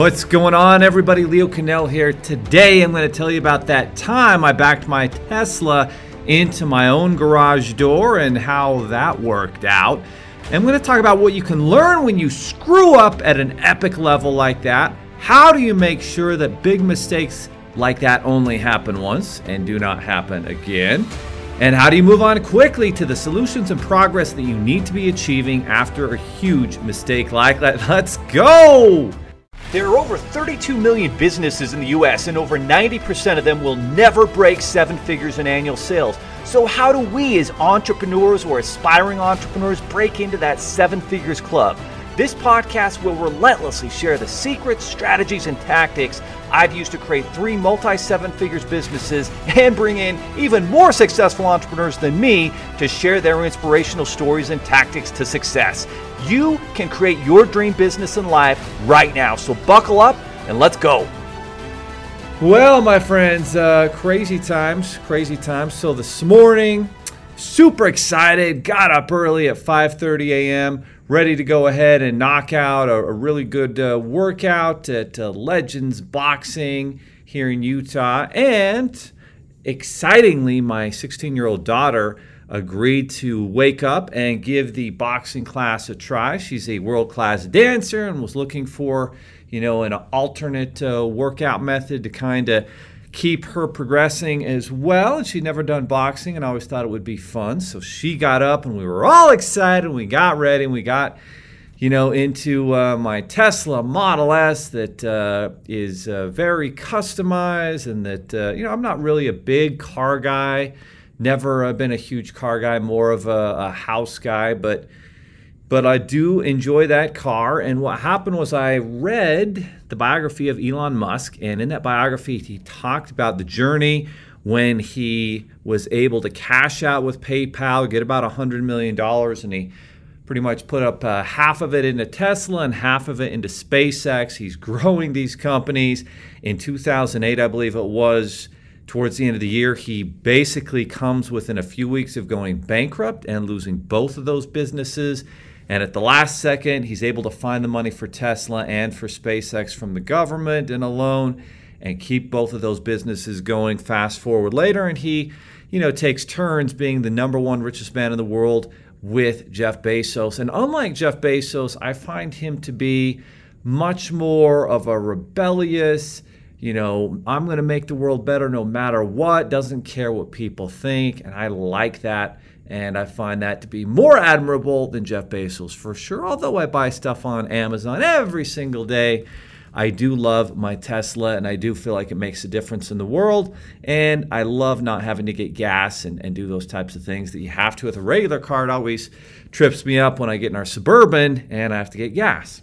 What's going on, everybody? Leo Cannell here. Today, I'm going to tell you about that time I backed my Tesla into my own garage door and how that worked out. I'm going to talk about what you can learn when you screw up at an epic level like that. How do you make sure that big mistakes like that only happen once and do not happen again? And how do you move on quickly to the solutions and progress that you need to be achieving after a huge mistake like that? Let's go! There are over 32 million businesses in the US, and over 90% of them will never break seven figures in annual sales. So, how do we, as entrepreneurs or aspiring entrepreneurs, break into that seven figures club? This podcast will relentlessly share the secrets, strategies, and tactics I've used to create three multi seven figures businesses and bring in even more successful entrepreneurs than me to share their inspirational stories and tactics to success. You can create your dream business and life right now. So buckle up and let's go. Well, my friends, uh, crazy times, crazy times. So this morning, super excited, got up early at 5:30 a.m., ready to go ahead and knock out a, a really good uh, workout at uh, Legends Boxing here in Utah, and excitingly, my 16-year-old daughter agreed to wake up and give the boxing class a try. She's a world class dancer and was looking for, you know, an alternate uh, workout method to kind of keep her progressing as well. And she'd never done boxing and I always thought it would be fun. So she got up and we were all excited. And We got ready and we got, you know, into uh, my Tesla Model S that uh, is uh, very customized and that, uh, you know, I'm not really a big car guy. Never uh, been a huge car guy, more of a, a house guy, but but I do enjoy that car. And what happened was I read the biography of Elon Musk, and in that biography, he talked about the journey when he was able to cash out with PayPal, get about $100 million, and he pretty much put up uh, half of it into Tesla and half of it into SpaceX. He's growing these companies. In 2008, I believe it was, towards the end of the year, he basically comes within a few weeks of going bankrupt and losing both of those businesses. And at the last second, he's able to find the money for Tesla and for SpaceX from the government and a loan and keep both of those businesses going fast forward later. And he, you know, takes turns being the number one richest man in the world with Jeff Bezos. And unlike Jeff Bezos, I find him to be much more of a rebellious, you know, I'm going to make the world better no matter what, doesn't care what people think. And I like that. And I find that to be more admirable than Jeff Bezos for sure. Although I buy stuff on Amazon every single day, I do love my Tesla and I do feel like it makes a difference in the world. And I love not having to get gas and, and do those types of things that you have to with a regular car. It always trips me up when I get in our Suburban and I have to get gas.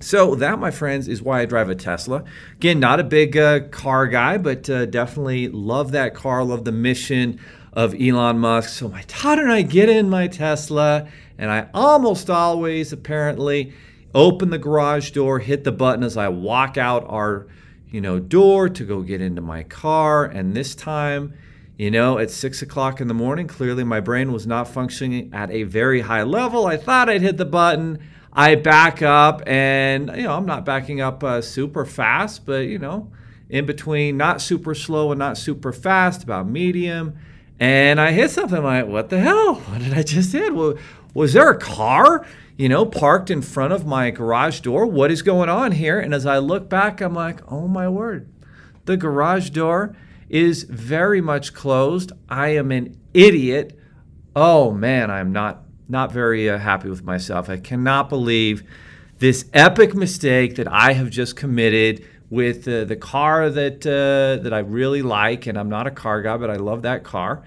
So, that, my friends, is why I drive a Tesla. Again, not a big uh, car guy, but uh, definitely love that car, love the mission of Elon Musk. So, my daughter and I get in my Tesla, and I almost always apparently open the garage door, hit the button as I walk out our you know, door to go get into my car. And this time, you know, at six o'clock in the morning, clearly my brain was not functioning at a very high level. I thought I'd hit the button. I back up, and you know I'm not backing up uh, super fast, but you know, in between not super slow and not super fast, about medium. And I hit something I'm like, what the hell? What did I just hit? Well, was there a car, you know, parked in front of my garage door? What is going on here? And as I look back, I'm like, oh my word, the garage door is very much closed. I am an idiot. Oh man, I'm not not very uh, happy with myself. I cannot believe this epic mistake that I have just committed with uh, the car that uh, that I really like, and I'm not a car guy, but I love that car,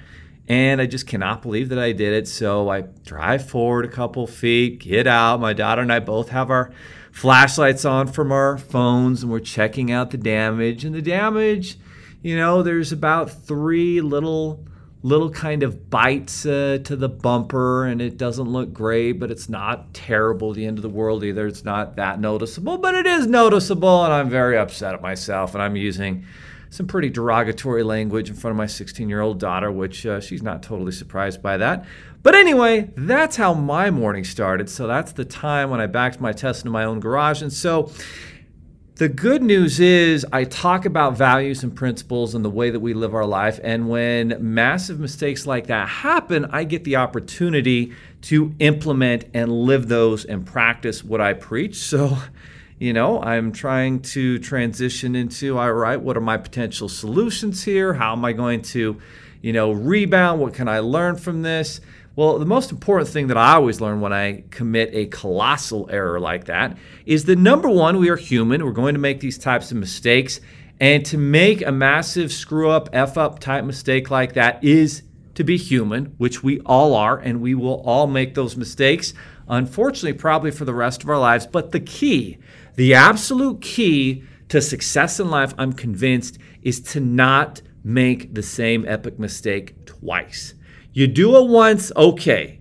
and I just cannot believe that I did it. So I drive forward a couple feet, get out. My daughter and I both have our flashlights on from our phones, and we're checking out the damage. And the damage, you know, there's about three little little kind of bites uh, to the bumper and it doesn't look great, but it's not terrible, the end of the world either. It's not that noticeable, but it is noticeable, and I'm very upset at myself. And I'm using some pretty derogatory language in front of my 16 year old daughter, which uh, she's not totally surprised by that. But anyway, that's how my morning started. So that's the time when I backed my test into my own garage. And so The good news is, I talk about values and principles and the way that we live our life. And when massive mistakes like that happen, I get the opportunity to implement and live those and practice what I preach. So, you know, I'm trying to transition into all right, what are my potential solutions here? How am I going to, you know, rebound? What can I learn from this? Well, the most important thing that I always learn when I commit a colossal error like that is that number one, we are human. We're going to make these types of mistakes. And to make a massive screw up, F up type mistake like that is to be human, which we all are, and we will all make those mistakes, unfortunately, probably for the rest of our lives. But the key, the absolute key to success in life, I'm convinced, is to not make the same epic mistake twice. You do it once, okay.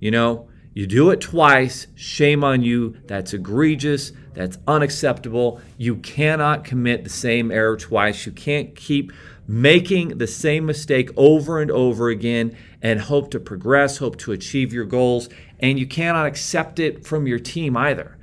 You know, you do it twice, shame on you. That's egregious. That's unacceptable. You cannot commit the same error twice. You can't keep making the same mistake over and over again and hope to progress, hope to achieve your goals. And you cannot accept it from your team either.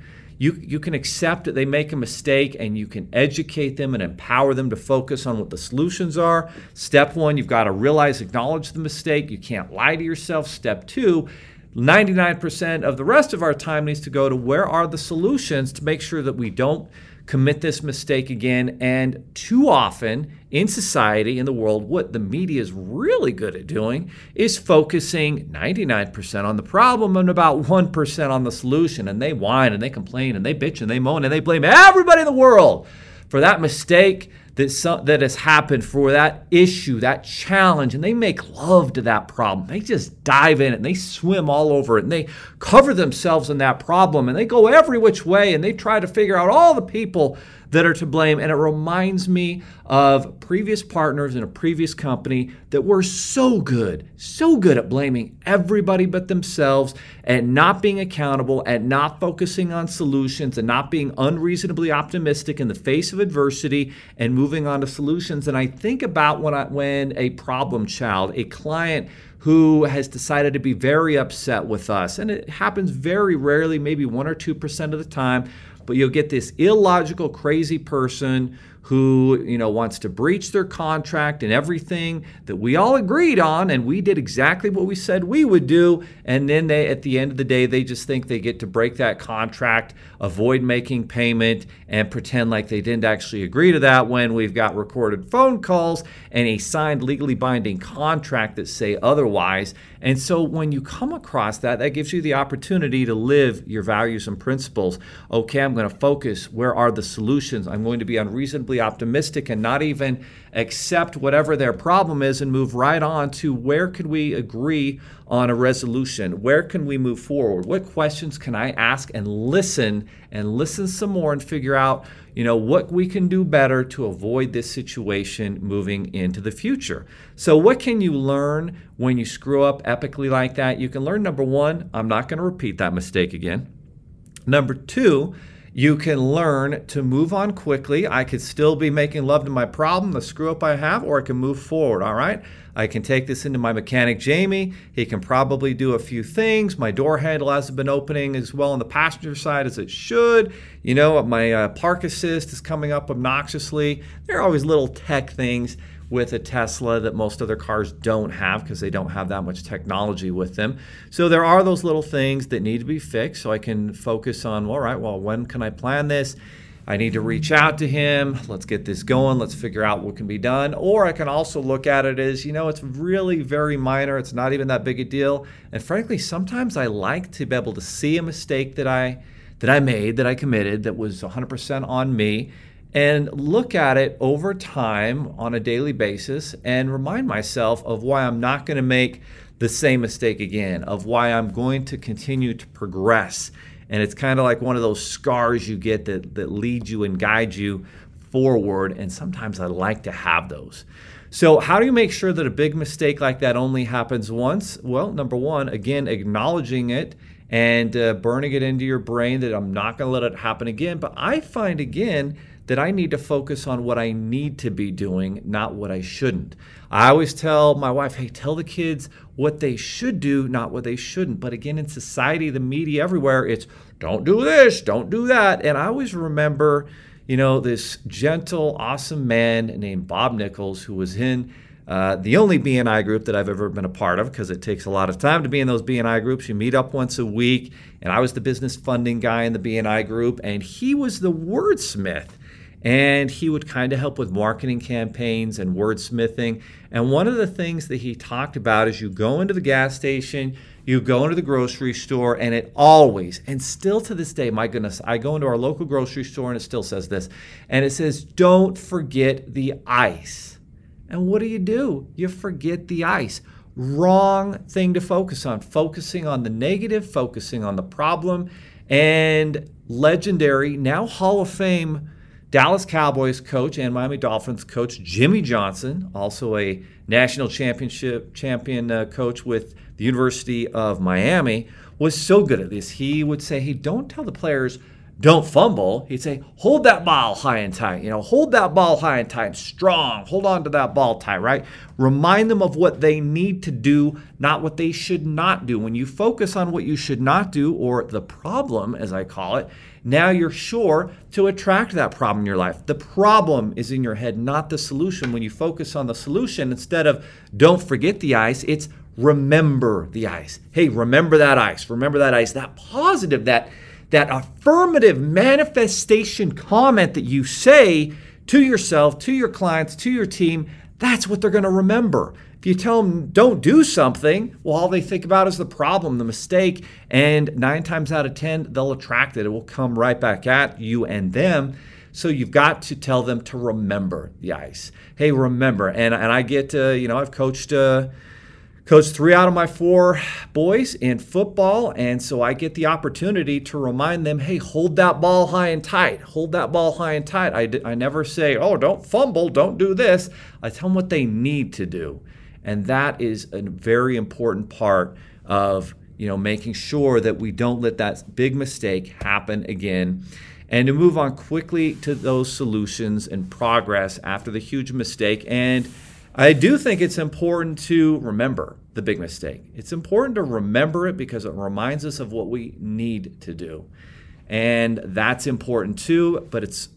You, you can accept that they make a mistake and you can educate them and empower them to focus on what the solutions are. Step one, you've got to realize, acknowledge the mistake. You can't lie to yourself. Step two, 99% of the rest of our time needs to go to where are the solutions to make sure that we don't commit this mistake again. And too often in society, in the world, what the media is really good at doing is focusing 99% on the problem and about 1% on the solution. And they whine and they complain and they bitch and they moan and they blame everybody in the world for that mistake that, that has happened for that issue, that challenge, and they make love to that problem. They just dive in it and they swim all over it and they cover themselves in that problem and they go every which way and they try to figure out all the people that are to blame. And it reminds me of previous partners in a previous company that were so good, so good at blaming everybody but themselves and not being accountable and not focusing on solutions and not being unreasonably optimistic in the face of adversity and moving on to solutions. And I think about when I, when a problem child, a client who has decided to be very upset with us, and it happens very rarely, maybe 1 or 2% of the time, but you'll get this illogical, crazy person who you know wants to breach their contract and everything that we all agreed on and we did exactly what we said we would do and then they at the end of the day they just think they get to break that contract avoid making payment and pretend like they didn't actually agree to that when we've got recorded phone calls and a signed legally binding contract that say otherwise and so when you come across that, that gives you the opportunity to live your values and principles. Okay, I'm going to focus. Where are the solutions? I'm going to be unreasonably optimistic and not even accept whatever their problem is and move right on to where could we agree on a resolution? Where can we move forward? What questions can I ask and listen and listen some more and figure out, you know, what we can do better to avoid this situation moving into the future. So what can you learn when you screw up epically like that? You can learn number 1, I'm not going to repeat that mistake again. Number 2, you can learn to move on quickly. I could still be making love to my problem, the screw up I have, or I can move forward, all right? I can take this into my mechanic, Jamie. He can probably do a few things. My door handle hasn't been opening as well on the passenger side as it should. You know, my uh, park assist is coming up obnoxiously. There are always little tech things with a Tesla that most other cars don't have because they don't have that much technology with them. So there are those little things that need to be fixed so I can focus on, all right, well, when can I plan this? I need to reach out to him. Let's get this going. Let's figure out what can be done. Or I can also look at it as, you know, it's really very minor. It's not even that big a deal. And frankly, sometimes I like to be able to see a mistake that I that I made, that I committed, that was 100% on me and look at it over time on a daily basis and remind myself of why I'm not going to make the same mistake again, of why I'm going to continue to progress. And it's kind of like one of those scars you get that, that lead you and guide you forward. And sometimes I like to have those. So, how do you make sure that a big mistake like that only happens once? Well, number one, again, acknowledging it and uh, burning it into your brain that I'm not going to let it happen again. But I find again, that I need to focus on what I need to be doing, not what I shouldn't. I always tell my wife, hey, tell the kids what they should do, not what they shouldn't. But again, in society, the media everywhere, it's don't do this, don't do that. And I always remember, you know, this gentle, awesome man named Bob Nichols, who was in uh, the only BNI group that I've ever been a part of, because it takes a lot of time to be in those BNI groups. You meet up once a week, and I was the business funding guy in the BNI group, and he was the wordsmith. And he would kind of help with marketing campaigns and wordsmithing. And one of the things that he talked about is you go into the gas station, you go into the grocery store, and it always, and still to this day, my goodness, I go into our local grocery store and it still says this, and it says, don't forget the ice. And what do you do? You forget the ice. Wrong thing to focus on. Focusing on the negative, focusing on the problem. And legendary, now Hall of Fame Dallas Cowboys coach and Miami Dolphins coach Jimmy Johnson, also a national championship champion uh, coach with the University of Miami, was so good at this. He would say, "Hey, don't tell the players." Don't fumble. He'd say, hold that ball high and tight. You know, hold that ball high and tight, strong. Hold on to that ball tight, right? Remind them of what they need to do, not what they should not do. When you focus on what you should not do, or the problem, as I call it, now you're sure to attract that problem in your life. The problem is in your head, not the solution. When you focus on the solution, instead of don't forget the ice, it's remember the ice. Hey, remember that ice. Remember that ice. That positive, that that affirmative manifestation comment that you say to yourself, to your clients, to your team, that's what they're going to remember. If you tell them don't do something, well, all they think about is the problem, the mistake, and nine times out of 10, they'll attract it. It will come right back at you and them. So you've got to tell them to remember the ice. Hey, remember. And, and I get, uh, you know, I've coached. Uh, coached three out of my four boys in football and so i get the opportunity to remind them hey hold that ball high and tight. Hold that ball high and tight. I, I never say oh don't fumble. Don't do this. I tell them what they need to do and that is a very important part of you know making sure that we don't let that big mistake happen again. And to move on quickly to those solutions and progress after the huge mistake and I do think it's important to remember the big mistake. It's important to remember it because it reminds us of what we need to do. And that's important too, but it's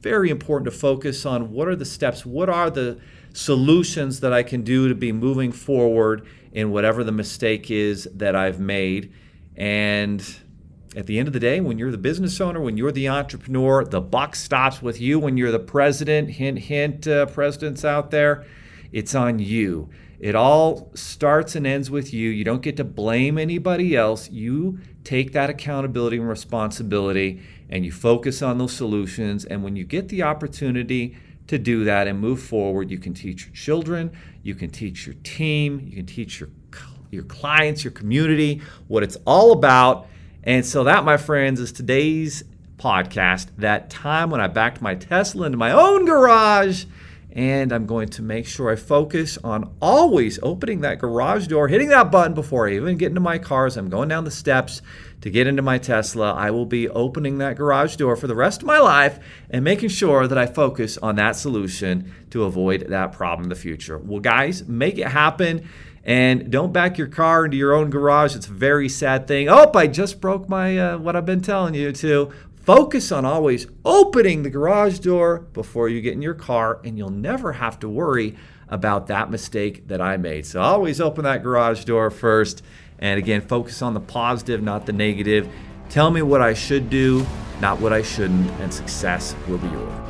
very important to focus on what are the steps, what are the solutions that I can do to be moving forward in whatever the mistake is that I've made. And at the end of the day, when you're the business owner, when you're the entrepreneur, the buck stops with you. When you're the president, hint, hint, uh, presidents out there, it's on you. It all starts and ends with you. You don't get to blame anybody else. You take that accountability and responsibility and you focus on those solutions. And when you get the opportunity to do that and move forward. You can teach your children, you can teach your team, you can teach your your clients, your community, what it's all about. And so that, my friends, is today's podcast. That time when I backed my Tesla into my own garage and I'm going to make sure I focus on always opening that garage door, hitting that button before I even get into my car as I'm going down the steps to get into my Tesla. I will be opening that garage door for the rest of my life and making sure that I focus on that solution to avoid that problem in the future. Well, guys, make it happen. And don't back your car into your own garage. It's a very sad thing. Oh, I just broke my uh, what I've been telling you to. Focus on always opening the garage door before you get in your car, and you'll never have to worry about that mistake that I made. So always open that garage door first. And again, focus on the positive, not the negative. Tell me what I should do, not what I shouldn't, and success will be yours.